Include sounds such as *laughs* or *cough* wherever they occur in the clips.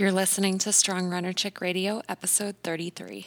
You're listening to Strong Runner Chick Radio, episode 33.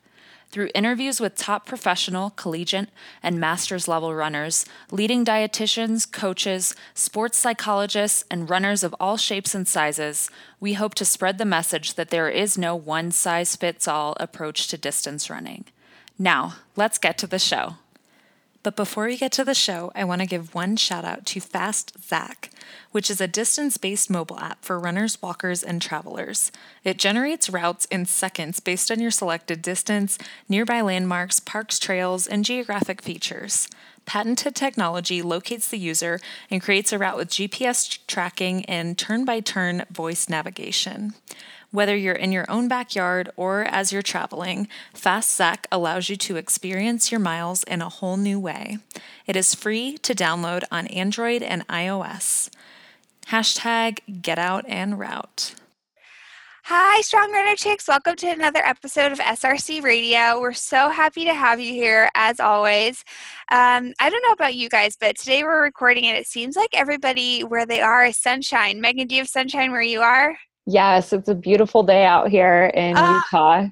Through interviews with top professional, collegiate, and master's level runners, leading dietitians, coaches, sports psychologists, and runners of all shapes and sizes, we hope to spread the message that there is no one size fits all approach to distance running. Now, let's get to the show. But before we get to the show, I want to give one shout out to Fast Zach, which is a distance based mobile app for runners, walkers, and travelers. It generates routes in seconds based on your selected distance, nearby landmarks, parks, trails, and geographic features. Patented technology locates the user and creates a route with GPS tracking and turn by turn voice navigation. Whether you're in your own backyard or as you're traveling, Fast Zach allows you to experience your miles in a whole new way. It is free to download on Android and iOS. Hashtag get out and route. Hi, Strong Runner Chicks. Welcome to another episode of SRC Radio. We're so happy to have you here, as always. Um, I don't know about you guys, but today we're recording and it seems like everybody where they are is sunshine. Megan, do you have sunshine where you are? Yes, it's a beautiful day out here in uh, Utah.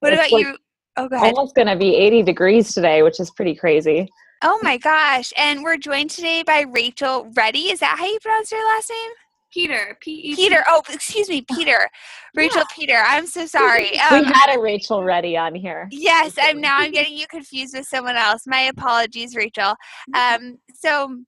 What it's about like you? Oh, go ahead. Almost going to be 80 degrees today, which is pretty crazy. Oh my gosh. And we're joined today by Rachel Reddy. Is that how you pronounce your last name? Peter. P-E-T. Peter. Oh, excuse me, Peter. Rachel yeah. Peter. I'm so *laughs* sorry. Um, we had a Rachel Reddy on here. Yes, I'm now I'm *laughs* getting you confused with someone else. My apologies, Rachel. Um, so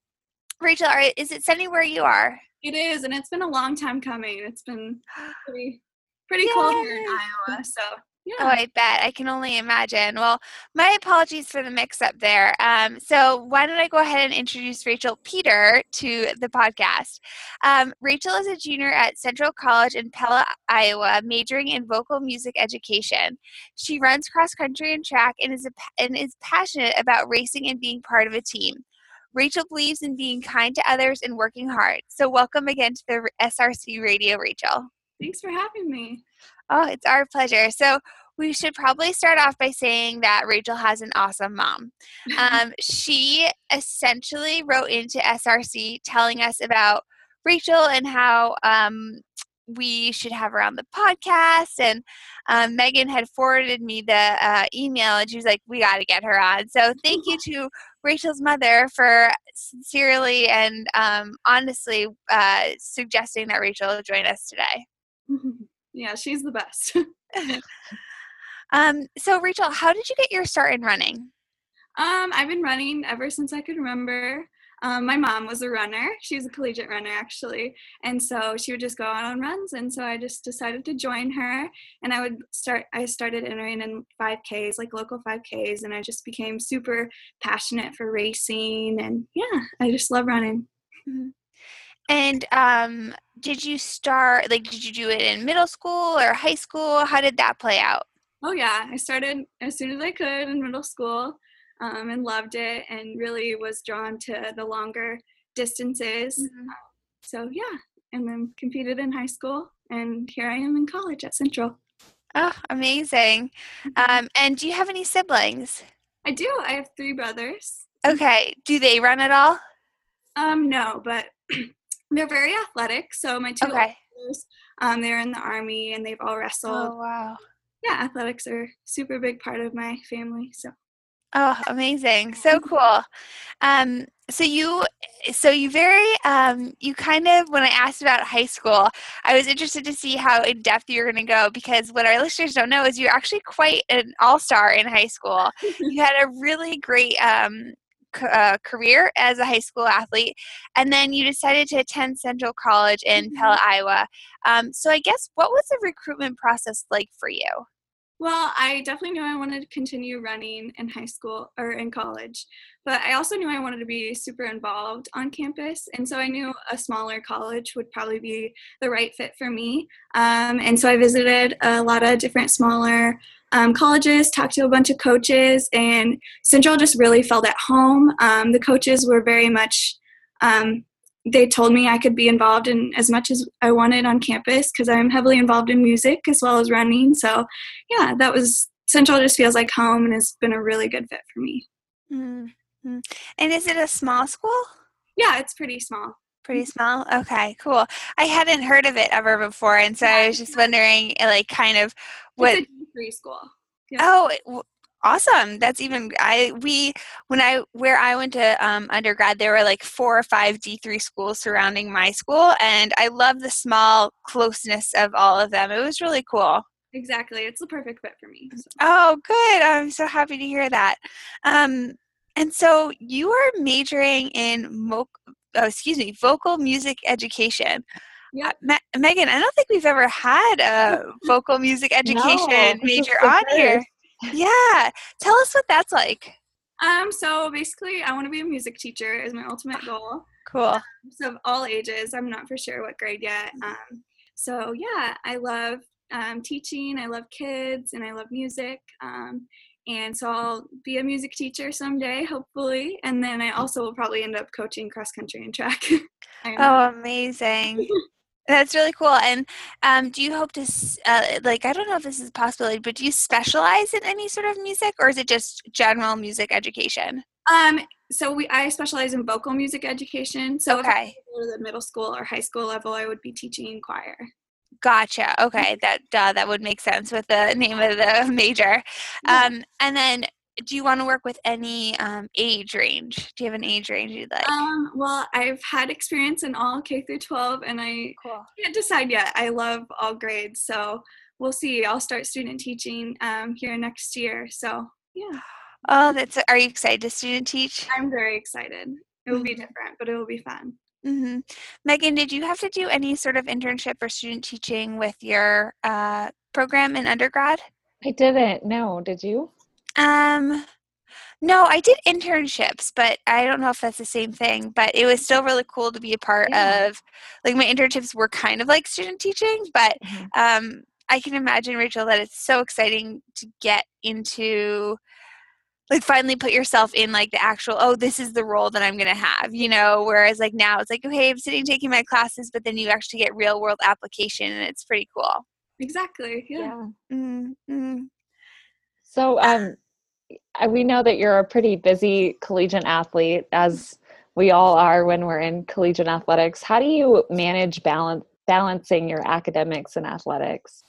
Rachel, are, is it sunny where you are? It is, and it's been a long time coming. It's been pretty pretty Yay. cold here in Iowa. So yeah. Oh, I bet. I can only imagine. Well, my apologies for the mix up there. Um, so, why don't I go ahead and introduce Rachel Peter to the podcast? Um, Rachel is a junior at Central College in Pella, Iowa, majoring in vocal music education. She runs cross country and track and is, a, and is passionate about racing and being part of a team. Rachel believes in being kind to others and working hard. So, welcome again to the SRC Radio, Rachel. Thanks for having me. Oh, it's our pleasure. So, we should probably start off by saying that Rachel has an awesome mom. Um, *laughs* she essentially wrote into SRC telling us about Rachel and how um, we should have her on the podcast. And um, Megan had forwarded me the uh, email and she was like, we got to get her on. So thank you *laughs* to Rachel's mother for sincerely and um, honestly uh, suggesting that Rachel join us today. *laughs* yeah, she's the best. *laughs* um, so, Rachel, how did you get your start in running? Um, I've been running ever since I could remember. Um, my mom was a runner. She was a collegiate runner, actually. And so she would just go out on runs. And so I just decided to join her. And I would start, I started entering in 5Ks, like local 5Ks. And I just became super passionate for racing. And yeah, I just love running. Mm-hmm. And um, did you start, like, did you do it in middle school or high school? How did that play out? Oh, yeah. I started as soon as I could in middle school um, and loved it and really was drawn to the longer distances. Mm-hmm. So, yeah. And then competed in high school. And here I am in college at Central. Oh, amazing. Mm-hmm. Um, and do you have any siblings? I do. I have three brothers. Okay. Do they run at all? Um, no, but *clears throat* they're very athletic. So my two okay. brothers, um, they're in the army and they've all wrestled. Oh wow! Yeah, athletics are super big part of my family. So. Oh, amazing! So cool. Um, so you, so you very, um, you kind of when I asked about high school, I was interested to see how in depth you're going to go because what our listeners don't know is you're actually quite an all star in high school. *laughs* you had a really great um, uh, career as a high school athlete, and then you decided to attend Central College in mm-hmm. Pella, Iowa. Um, so, I guess what was the recruitment process like for you? Well, I definitely knew I wanted to continue running in high school or in college, but I also knew I wanted to be super involved on campus. And so I knew a smaller college would probably be the right fit for me. Um, and so I visited a lot of different smaller um, colleges, talked to a bunch of coaches, and Central just really felt at home. Um, the coaches were very much um, they told me I could be involved in as much as I wanted on campus because I'm heavily involved in music as well as running. So, yeah, that was Central just feels like home and has been a really good fit for me. Mm-hmm. And is it a small school? Yeah, it's pretty small. Pretty small. Okay, cool. I hadn't heard of it ever before, and so I was just wondering, like, kind of what. It's a free school. Yeah. Oh, awesome that's even i we when i where i went to um, undergrad there were like four or five d3 schools surrounding my school and i love the small closeness of all of them it was really cool. Exactly it's the perfect fit for me so. oh good i'm so happy to hear that. Um, and so you are majoring in mo- oh, excuse me vocal music education. Yeah. Uh, Me- Megan, I don't think we've ever had a *laughs* vocal music education no, major on here yeah. Tell us what that's like. Um, so basically, I want to be a music teacher is my ultimate goal. Cool. Um, so of all ages, I'm not for sure what grade yet. Mm-hmm. Um, so yeah, I love um, teaching. I love kids, and I love music. Um, and so I'll be a music teacher someday, hopefully. And then I also will probably end up coaching cross country and track. *laughs* oh, amazing! *laughs* That's really cool. And um, do you hope to, uh, like, I don't know if this is a possibility, but do you specialize in any sort of music or is it just general music education? Um, so we, I specialize in vocal music education. So okay. if I the middle school or high school level, I would be teaching choir. Gotcha. Okay, that uh, that would make sense with the name of the major. Um, and then do you want to work with any um, age range? Do you have an age range you'd like? Um, well, I've had experience in all K through 12, and I cool. can't decide yet. I love all grades, so we'll see. I'll start student teaching um, here next year. So yeah. Oh, that's. Are you excited to student teach? I'm very excited. It will mm-hmm. be different, but it will be fun. Mm-hmm. Megan, did you have to do any sort of internship or student teaching with your uh, program in undergrad? I didn't. No, did you? Um, no, I did internships, but I don't know if that's the same thing. But it was still really cool to be a part yeah. of. Like my internships were kind of like student teaching, but mm-hmm. um, I can imagine Rachel that it's so exciting to get into like finally put yourself in like the actual oh this is the role that i'm going to have you know whereas like now it's like okay i'm sitting taking my classes but then you actually get real world application and it's pretty cool exactly yeah, yeah. Mm-hmm. so um we know that you're a pretty busy collegiate athlete, as we all are when we're in collegiate athletics. How do you manage balance balancing your academics and athletics?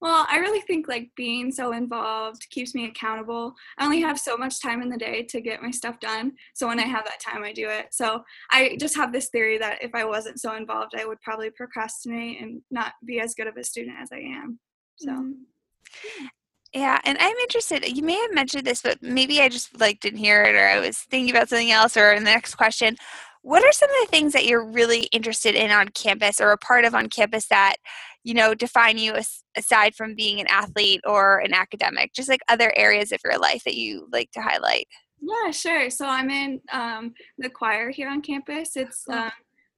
Well, I really think like being so involved keeps me accountable. I only have so much time in the day to get my stuff done. So when I have that time, I do it. So I just have this theory that if I wasn't so involved, I would probably procrastinate and not be as good of a student as I am. So. Mm-hmm. Yeah, and I'm interested. You may have mentioned this, but maybe I just like didn't hear it, or I was thinking about something else. Or in the next question, what are some of the things that you're really interested in on campus, or a part of on campus that you know define you as, aside from being an athlete or an academic? Just like other areas of your life that you like to highlight. Yeah, sure. So I'm in um, the choir here on campus. It's um,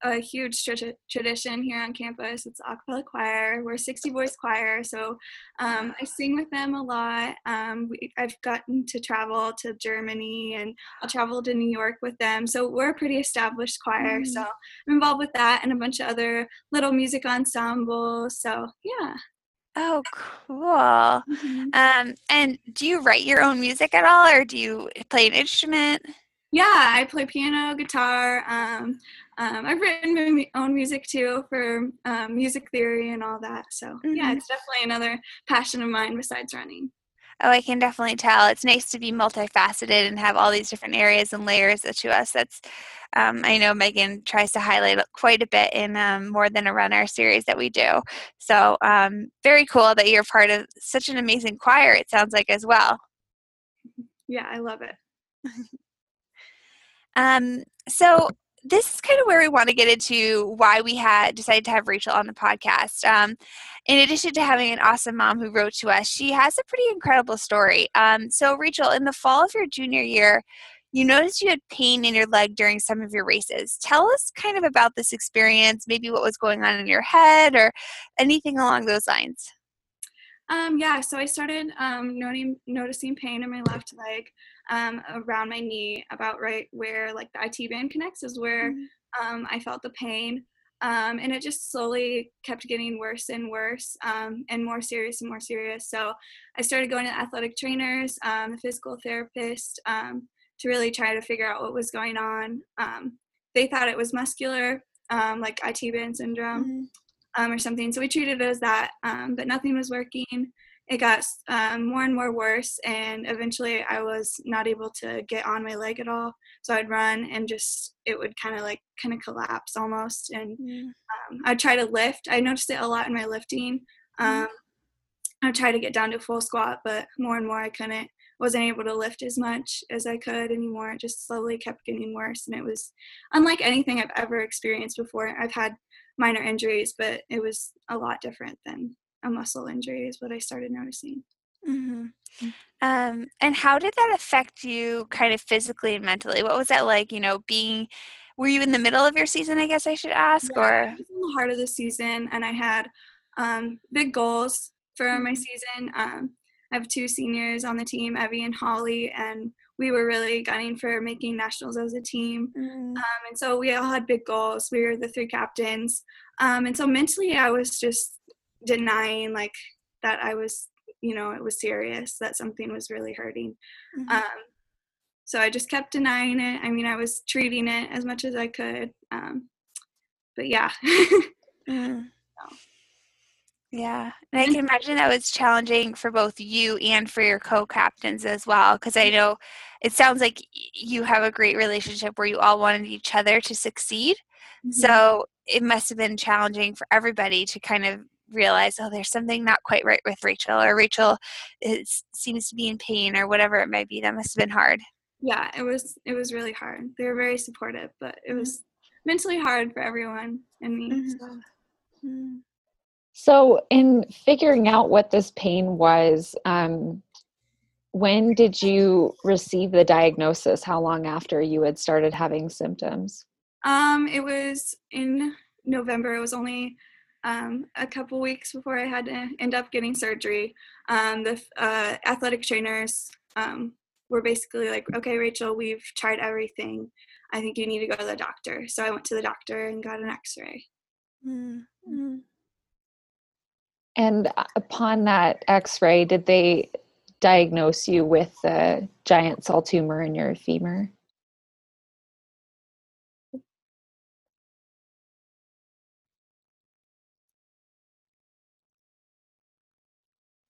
a huge tra- tradition here on campus. It's a cappella choir. We're a 60 voice choir, so um, I sing with them a lot. Um, we, I've gotten to travel to Germany and I'll travel to New York with them. So we're a pretty established choir. Mm-hmm. So I'm involved with that and a bunch of other little music ensembles. So yeah. Oh, cool. Mm-hmm. Um, and do you write your own music at all, or do you play an instrument? Yeah, I play piano, guitar. Um, um, I've written my own music too for um, music theory and all that. So mm-hmm. yeah, it's definitely another passion of mine besides running. Oh, I can definitely tell. It's nice to be multifaceted and have all these different areas and layers to us. That's um, I know Megan tries to highlight quite a bit in um, more than a runner series that we do. So um, very cool that you're part of such an amazing choir. It sounds like as well. *laughs* Yeah, I love it. *laughs* um, so this is kind of where we want to get into why we had decided to have Rachel on the podcast. Um, in addition to having an awesome mom who wrote to us, she has a pretty incredible story. Um, so, Rachel, in the fall of your junior year, you noticed you had pain in your leg during some of your races. Tell us kind of about this experience, maybe what was going on in your head or anything along those lines. Um, yeah, so I started um, noting, noticing pain in my left leg um, around my knee, about right where like the IT band connects is where mm-hmm. um, I felt the pain. Um, and it just slowly kept getting worse and worse um, and more serious and more serious. So I started going to athletic trainers, um, the physical therapist, um, to really try to figure out what was going on. Um, they thought it was muscular, um, like IT band syndrome mm-hmm. um, or something. So we treated it as that, um, but nothing was working. It got um, more and more worse, and eventually I was not able to get on my leg at all. So I'd run and just it would kind of like kind of collapse almost, and mm-hmm. I'd try to lift. I noticed it a lot in my lifting. Mm-hmm. I'd try to get down to full squat, but more and more I couldn't wasn't able to lift as much as I could anymore. It just slowly kept getting worse. And it was unlike anything I've ever experienced before. I've had minor injuries, but it was a lot different than a muscle injury, is what I started noticing. Mm-hmm. Um, and how did that affect you kind of physically and mentally? What was that like, you know, being, were you in the middle of your season, I guess I should ask, yeah, or? in the heart of the season, and I had um, big goals for my mm-hmm. season. Um, I have two seniors on the team, Evie and Holly, and we were really gunning for making nationals as a team. Mm. Um, and so we all had big goals. We were the three captains. Um, and so mentally, I was just denying like that I was, you know, it was serious, that something was really hurting. Mm-hmm. Um, so I just kept denying it. I mean, I was treating it as much as I could. Um, but yeah. *laughs* mm. so. Yeah, and I can imagine that was challenging for both you and for your co-captains as well. Because I know it sounds like you have a great relationship where you all wanted each other to succeed. Mm-hmm. So it must have been challenging for everybody to kind of realize, oh, there's something not quite right with Rachel, or Rachel is, seems to be in pain, or whatever it might be. That must have been hard. Yeah, it was. It was really hard. They were very supportive, but it was mm-hmm. mentally hard for everyone and me. Mm-hmm. So. Mm-hmm. So, in figuring out what this pain was, um, when did you receive the diagnosis? How long after you had started having symptoms? Um, it was in November. It was only um, a couple weeks before I had to end up getting surgery. Um, the uh, athletic trainers um, were basically like, okay, Rachel, we've tried everything. I think you need to go to the doctor. So I went to the doctor and got an x ray. Mm-hmm. And uh, upon that x ray, did they diagnose you with a giant cell tumor in your femur?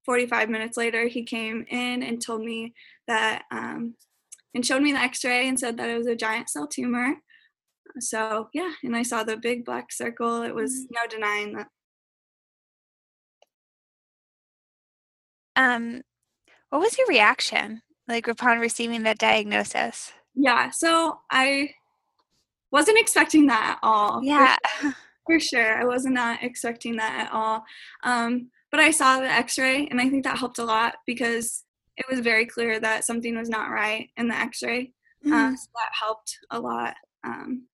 Forty-five minutes later, he came in and told me that, um, and showed me the X-ray and said that it was a giant cell tumor. So yeah, and I saw the big black circle. It was mm. no denying that Um, what was your reaction like upon receiving that diagnosis? Yeah, so I wasn't expecting that at all. Yeah. For, for sure. I was not expecting that at all. Um, but I saw the x ray, and I think that helped a lot because it was very clear that something was not right in the x ray. Uh, mm-hmm. Uh, so that helped a lot. Um,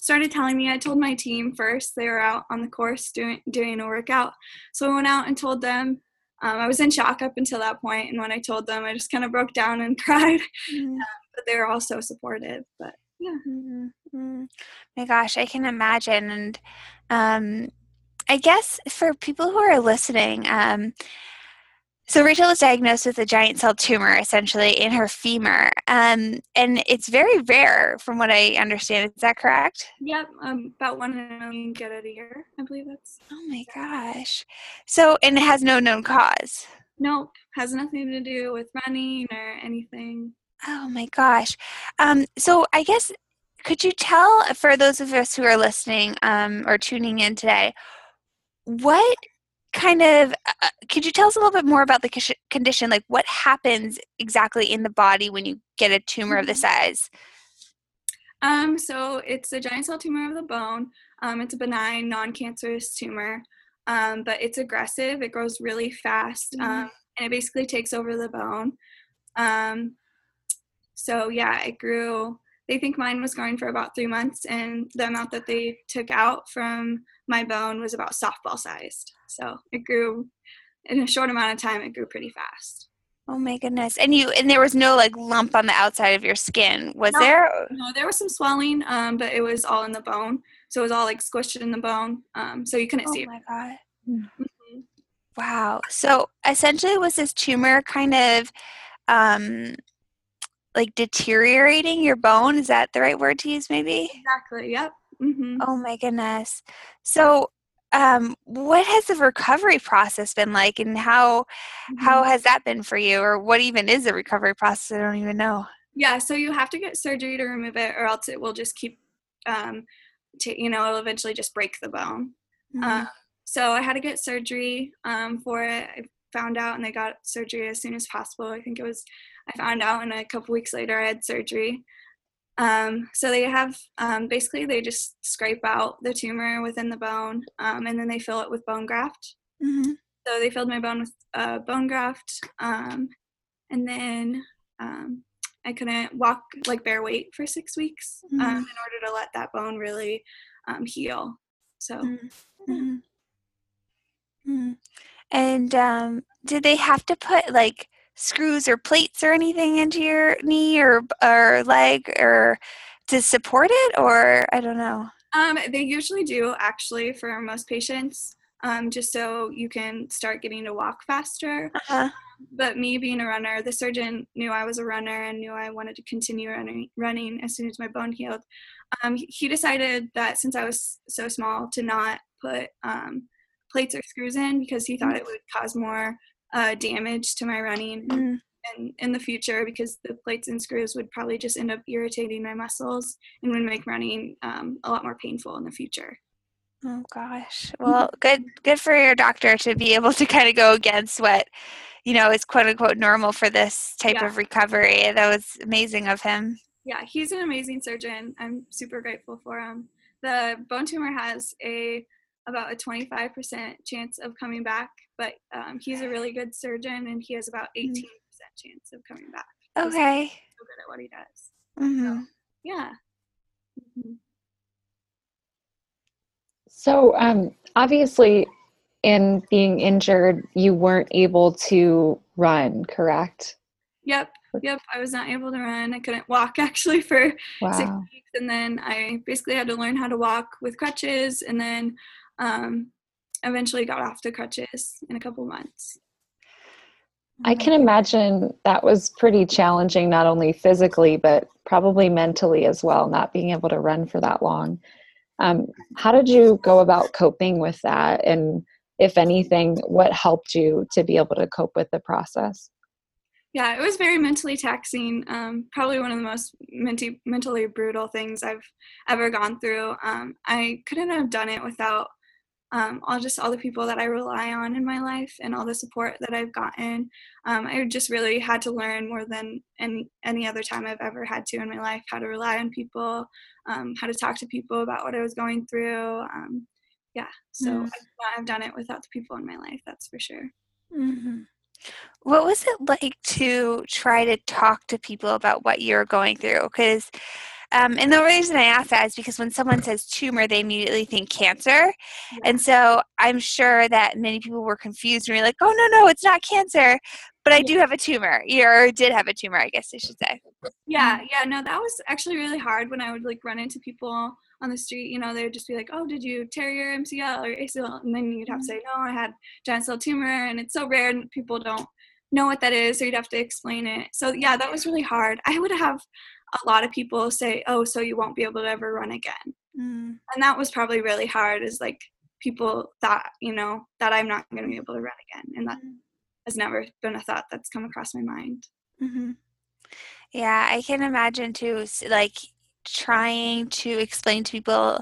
started telling me, I told my team first, they were out on the course doing, doing a workout. So I went out and told them um, I was in shock up until that point, and when I told them, I just kind of broke down and *laughs* cried. Mm-hmm. Um, but they were all so supportive. But yeah, mm-hmm. my gosh, I can imagine. And um, I guess for people who are listening, um, so Rachel was diagnosed with a giant cell tumor, essentially in her femur, um, and it's very rare, from what I understand. Is that correct? Yep, um, about one in a million get it a year. I believe that's. Oh my gosh! So, and it has no known cause. Nope, has nothing to do with running or anything. Oh my gosh! Um, so I guess could you tell for those of us who are listening um, or tuning in today, what kind of uh, uh, could you tell us a little bit more about the condition like what happens exactly in the body when you get a tumor of the mm-hmm. size Um, so it's a giant cell tumor of the bone. Um, it's a benign, non-cancerous tumor, um, but it's aggressive. It grows really fast, um, and it basically takes over the bone. Um, so yeah, it grew. They think mine was growing for about three months, and the amount that they took out from my bone was about softball sized. So it grew in a short amount of time. It grew pretty fast. Oh my goodness. And you and there was no like lump on the outside of your skin, was No. there? No, there was some swelling, um, but it was all in the bone. So it was all like squished in the bone. Um, so you couldn't Oh see it. my god. Mhm. Wow. So essentially was this tumor kind of um like deteriorating your bone? Is that the right word to use maybe? Exactly. Yep. Hmm Oh my goodness. So um what has the recovery process been like and how how Mm-hmm. has that been for you or what even is the recovery process? I don't even know. Yeah. So you have to get surgery to remove it, or else it will just keep. Um, ta- you know, it'll eventually just break the bone. Mm-hmm. Uh, so I had to get surgery um, for it. I found out, and they got surgery as soon as possible. I think it was. I found out, and a couple weeks later, I had surgery. Um, so they have um, basically they just scrape out the tumor within the bone, um, and then they fill it with bone graft. Mhm. So they filled my bone with uh, bone graft, um, and then um, I couldn't walk like bear weight for six weeks um, Mhm. in order to let that bone really um, heal. So Mhm. Mhm. And um, did they have to put like screws or plates or anything into your knee or or leg or to support it, or I don't know. um, they usually do actually for most patients, um, just so you can start getting to walk faster. Uh-huh. But me being a runner, the surgeon knew I was a runner and knew I wanted to continue running, running as soon as my bone healed. Um, he decided that since I was so small, to not put um, plates or screws in because he thought it would cause more uh, damage to my running Mm. in, in the future because the plates and screws would probably just end up irritating my muscles and would make running um, a lot more painful in the future. Oh gosh. *laughs* Well, good good for your doctor to be able to kind of go against what you know is quote unquote normal for this type Yeah. of recovery. That was amazing of him. Yeah, he's an amazing surgeon. I'm super grateful for him. The bone tumor has a about a 25% chance of coming back, but um, he's a really good surgeon and he has about 18% chance of coming back. He's Okay. so good at what he does. hmm Yeah. Mhm. So, um, obviously, in being injured, you weren't able to run, correct? Yep. Yep. I was not able to run. I couldn't walk *laughs* actually for six weeks, and then I basically had to learn how to walk with crutches, and then um, eventually got off the crutches in a couple months. I can imagine that was pretty challenging, not only physically, but probably mentally as well, not being able to run for that long. Um, how did you go about coping with that? And if anything, what helped you to be able to cope with the process? Yeah, it was very mentally taxing. Um, probably one of the most menti- mentally brutal things I've ever gone through. Um, I couldn't have done it without um, all just all the people that I rely on in my life and all the support that I've gotten. Um, I just really had to learn more than any any other time I've ever had to in my life how to rely on people, um, how to talk to people about what I was going through. Um, yeah, so Mm. I have done it without the people in my life. That's for sure. hmm What was it like to try to talk to people about what you're going through? Because, um, and the reason I ask that is because when someone says tumor, they immediately think cancer. And so I'm sure that many people were confused and were like, oh, no, no, it's not cancer. But I do have a tumor, or did have a tumor, I guess I should say. Yeah, yeah, no, that was actually really hard when I would like run into people on the street. You know, they would just be like, "Oh, did you tear your MCL or ACL?" And then you'd have to say, "No, I had giant cell tumor," and it's so rare, and people don't know what that is, so you'd have to explain it. So yeah, that was really hard. I would have a lot of people say, "Oh, so you won't be able to ever run again," Mm. and that was probably really hard. Is like people thought, you know, that I'm not going to be able to run again, and that has never been a thought that's come across my mind. hmm Yeah, I can imagine too, like trying to explain to people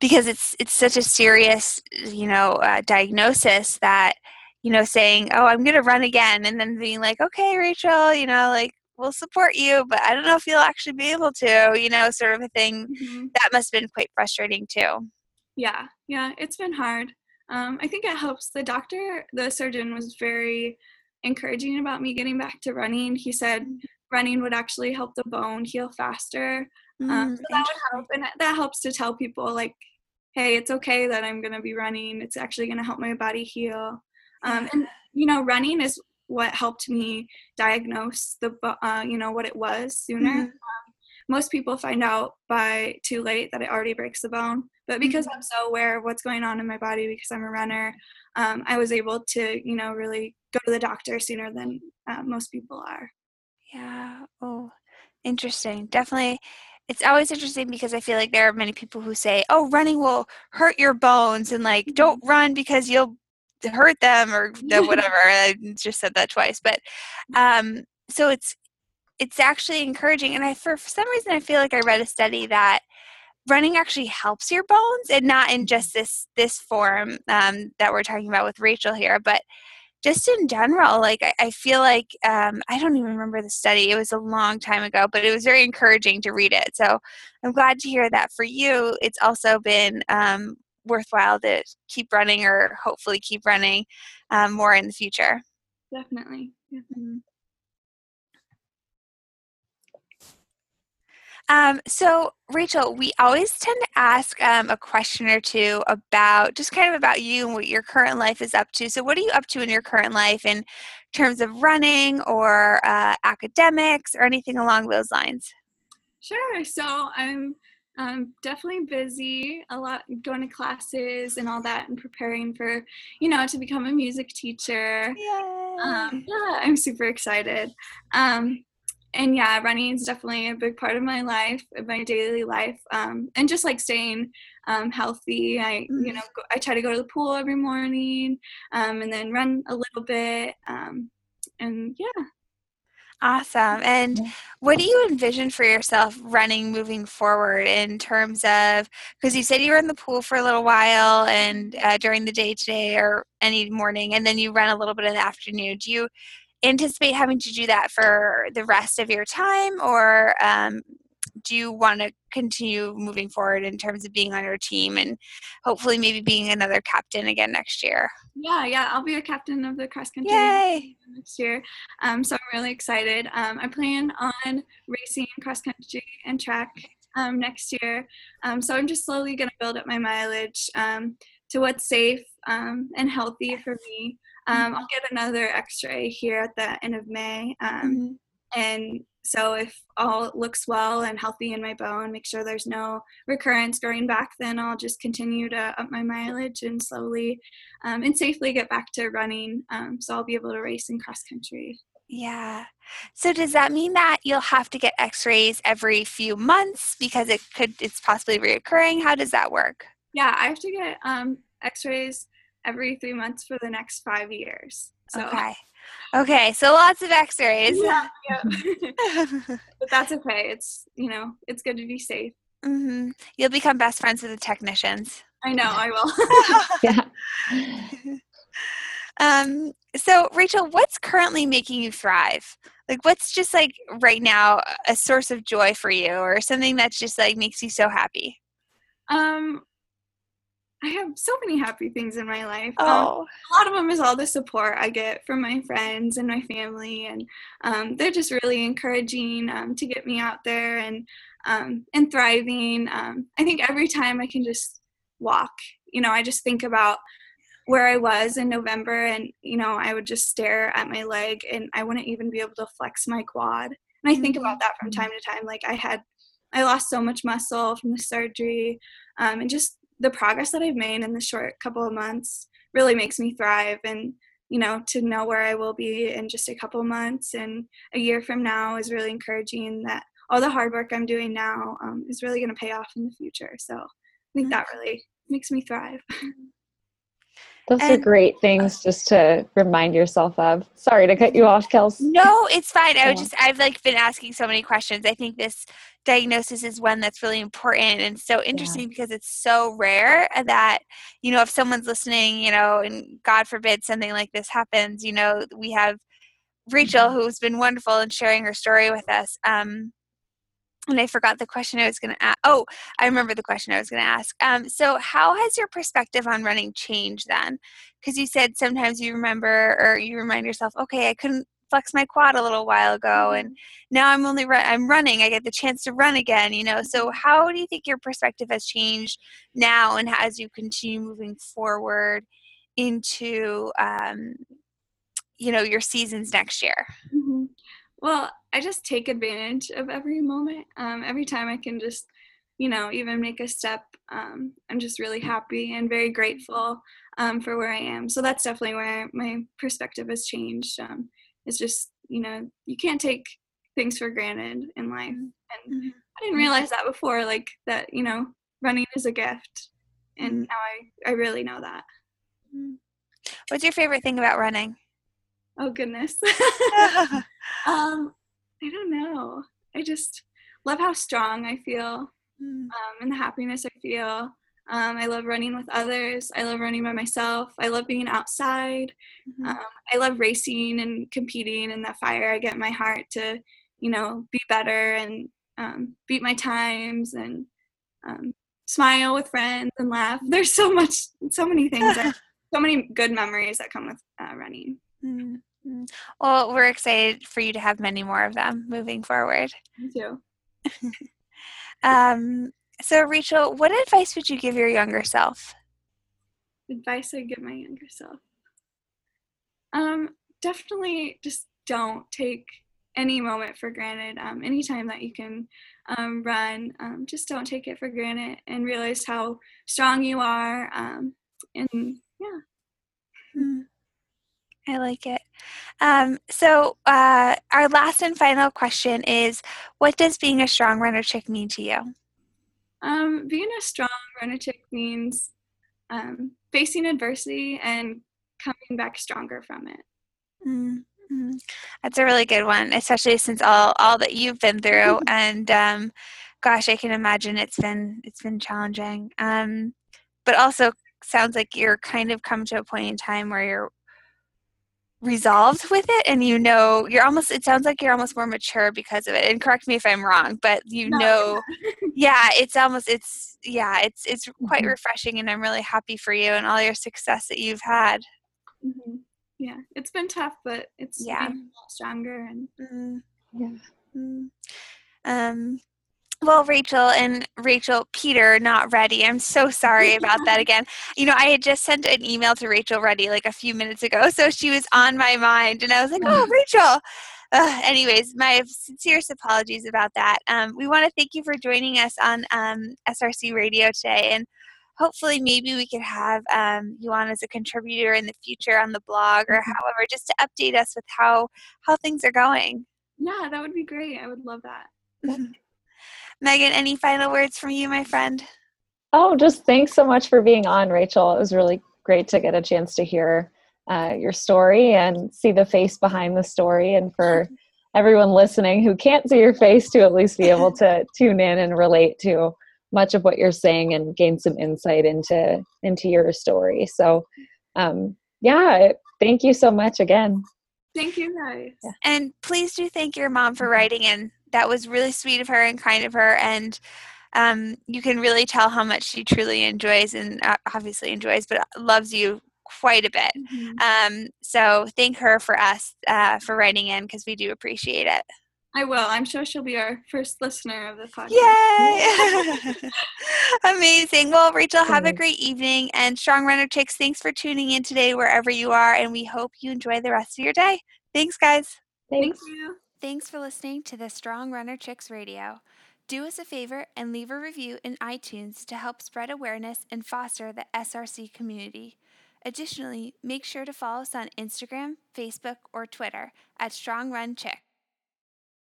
because it's it's such a serious, you know, uh, diagnosis that you know saying, "Oh, I'm going to run again," and then being like, "Okay, Rachel, you know, like we'll support you, but I don't know if you'll actually be able to, you know, sort of a thing. Mhm. That must have been quite frustrating too. Yeah, yeah, it's been hard. Um, I think it helps. The doctor, the surgeon, was very encouraging about me getting back to running. He said running would actually help the bone heal faster. Um, Mm, so that would help, and that helps to tell people like, "Hey, it's okay that I'm gonna be running. It's actually gonna help my body heal." Um, and you know, running is what helped me diagnose the, uh, you know, what it was sooner. Mhm. Um, most people find out by too late that it already breaks the bone, but because I'm so aware of what's going on in my body because I'm a runner, um, I was able to, you know, really go to the doctor sooner than uh, most people are. Yeah. Oh, interesting. Definitely. It's always interesting because I feel like there are many people who say, "Oh, running will hurt your bones," and like, "Don't run because you'll hurt them," or *laughs* whatever. I just said that twice, but um, so it's it's actually encouraging. And I, for, for some reason, I feel like I read a study that running actually helps your bones, and not in just this this form um, that we're talking about with Rachel here, but just in general, like I, I feel like um, I don't even remember the study. It was a long time ago, but it was very encouraging to read it. So I'm glad to hear that for you. It's also been um, worthwhile to keep running, or hopefully keep running um, more in the future. Definitely. Yeah. Um, so, Rachel, we always tend to ask um, a question or two about just kind of about you and what your current life is up to. So, what are you up to in your current life in terms of running or uh, academics or anything along those lines? Sure. So I'm um, definitely busy, a lot going to classes and all that, and preparing for, you know, to become a music teacher. Yay! Um, yeah, I'm super excited. Um, and yeah, running is definitely a big part of my life, of my daily life, um, and just like staying um, healthy. I, you know, go, I try to go to the pool every morning, um, and then run a little bit. Um, and yeah, Awesome. And what do you envision for yourself running moving forward in terms of because you said you were in the pool for a little while and uh, during the day today or any morning, and then you run a little bit in the afternoon. Do you anticipate having to do that for the rest of your time, or um, do you want to continue moving forward in terms of being on your team and hopefully maybe being another captain again next year? yeah, yeah. I'll be a captain of the cross country Yay! next year. Um, so I'm really excited. Um, I plan on racing cross country and track um, next year. Um, so I'm just slowly going to build up my mileage um, to what's safe um, and healthy for me. Um, I'll get another X-ray here at the end of May, um, and so if all looks well and healthy in my bone, make sure there's no recurrence going back, then I'll just continue to up my mileage and slowly um, and safely get back to running. Um, so I'll be able to race in cross country. Yeah. So does that mean that you'll have to get x-rays every few months because it could it's possibly reoccurring? How does that work? Yeah, I have to get um, X-rays every three months for the next five years. So Okay. Okay, so lots of x-rays. yeah, *laughs* yeah. *laughs* but that's okay. It's you know it's good to be safe. hmm You'll become best friends with the technicians. I know I will. *laughs* Yeah. um so Rachel, what's currently making you thrive? Like what's just like right now a source of joy for you or something that's just like makes you so happy? um, I have so many happy things in my life. Um, Oh. a lot of them is all the support I get from my friends and my family, and um, they're just really encouraging um, to get me out there and um, and thriving. Um, I think every time I can just walk, you know, I just think about where I was in November, and you know, I would just stare at my leg, and I wouldn't even be able to flex my quad. And I think about that from time to time. Like I had, I lost so much muscle from the surgery, um, and just the progress that I've made in the short couple of months really makes me thrive and you know to know where I will be in just a couple of months and a year from now is really encouraging that all the hard work I'm doing now um, is really going to pay off in the future. So I think that really makes me thrive *laughs* Those are great things just to remind yourself of. Sorry to cut you off, Kels. No, it's fine. I was just I've like been asking so many questions. I think this diagnosis is one that's really important and so interesting because it's so rare that you know if someone's listening, you know, and God forbid something like this happens, you know, we have Rachel, who's been wonderful in sharing her story with us. Um, and I forgot the question I was going to ask. Oh, I remember the question I was going to ask. Um, so, how has your perspective on running changed then? Because you said sometimes you remember or you remind yourself, okay, I couldn't flex my quad a little while ago, and mm-hmm. now I'm only run- I'm running. I get the chance to run again. You know. So, mm-hmm. how do you think your perspective has changed now, and as you continue moving forward into, um, you know, your seasons next year? Mm-hmm. Well, I just take advantage of every moment. Um, every time I can just, you know, even make a step, um, I'm just really happy and very grateful um, for where I am. So that's definitely where my perspective has changed. Um, it's just, you know, you can't take things for granted in life. And mm-hmm. I didn't realize that before, like that, you know, running is a gift. And mm-hmm. now I, I really know that. Mm-hmm. What's your favorite thing about running? Oh goodness. *laughs* um, I don't know. I just love how strong I feel, mm. um, and the happiness I feel. Um, I love running with others. I love running by myself. I love being outside. Mm-hmm. Um, I love racing and competing and that fire. I get in my heart to, you know, be better and um, beat my times and um, smile with friends and laugh. There's so much, so many things, *laughs* so many good memories that come with uh, running. Mm. Mm. Well, we're excited for you to have many more of them moving forward. Me too. *laughs* um, so, Rachel, what advice would you give your younger self? Advice I give my younger self. Um, definitely just don't take any moment for granted. Um, anytime that you can um, run, um, just don't take it for granted and realize how strong you are. Um, and yeah. Mm. I like it. Um, so, uh, our last and final question is What does being a strong runner chick mean to you? Um, being a strong runner chick means um, facing adversity and coming back stronger from it. Mm-hmm. That's a really good one, especially since all, all that you've been through. *laughs* and um, gosh, I can imagine it's been it's been challenging. Um, but also sounds like you're kind of come to a point in time where you're resolved with it and you know you're almost it sounds like you're almost more mature because of it and correct me if i'm wrong but you no, know *laughs* yeah it's almost it's yeah it's it's quite mm-hmm. refreshing and i'm really happy for you and all your success that you've had mm-hmm. yeah it's been tough but it's yeah stronger and mm-hmm. yeah mm-hmm. um well, Rachel and Rachel Peter not ready. I'm so sorry about that again. You know, I had just sent an email to Rachel Ready like a few minutes ago, so she was on my mind, and I was like, "Oh, Rachel." Uh, anyways, my sincerest apologies about that. Um, we want to thank you for joining us on um, SRC Radio today, and hopefully, maybe we could have um, you on as a contributor in the future on the blog, or mm-hmm. however, just to update us with how how things are going. Yeah, that would be great. I would love that. Megan, any final words from you, my friend? Oh, just thanks so much for being on, Rachel. It was really great to get a chance to hear uh, your story and see the face behind the story, and for *laughs* everyone listening who can't see your face to at least be able to *laughs* tune in and relate to much of what you're saying and gain some insight into into your story. So, um, yeah, thank you so much again. Thank you guys. Yeah. And please do thank your mom for writing in that was really sweet of her and kind of her and um, you can really tell how much she truly enjoys and uh, obviously enjoys but loves you quite a bit mm-hmm. um, so thank her for us uh, for writing in because we do appreciate it I will. I'm sure she'll be our first listener of the podcast. Yay! *laughs* *laughs* Amazing. Well, Rachel, have a great evening. And Strong Runner Chicks, thanks for tuning in today wherever you are. And we hope you enjoy the rest of your day. Thanks, guys. Thanks. Thank you. Thanks for listening to the Strong Runner Chicks Radio. Do us a favor and leave a review in iTunes to help spread awareness and foster the SRC community. Additionally, make sure to follow us on Instagram, Facebook, or Twitter at Strong Run Chick.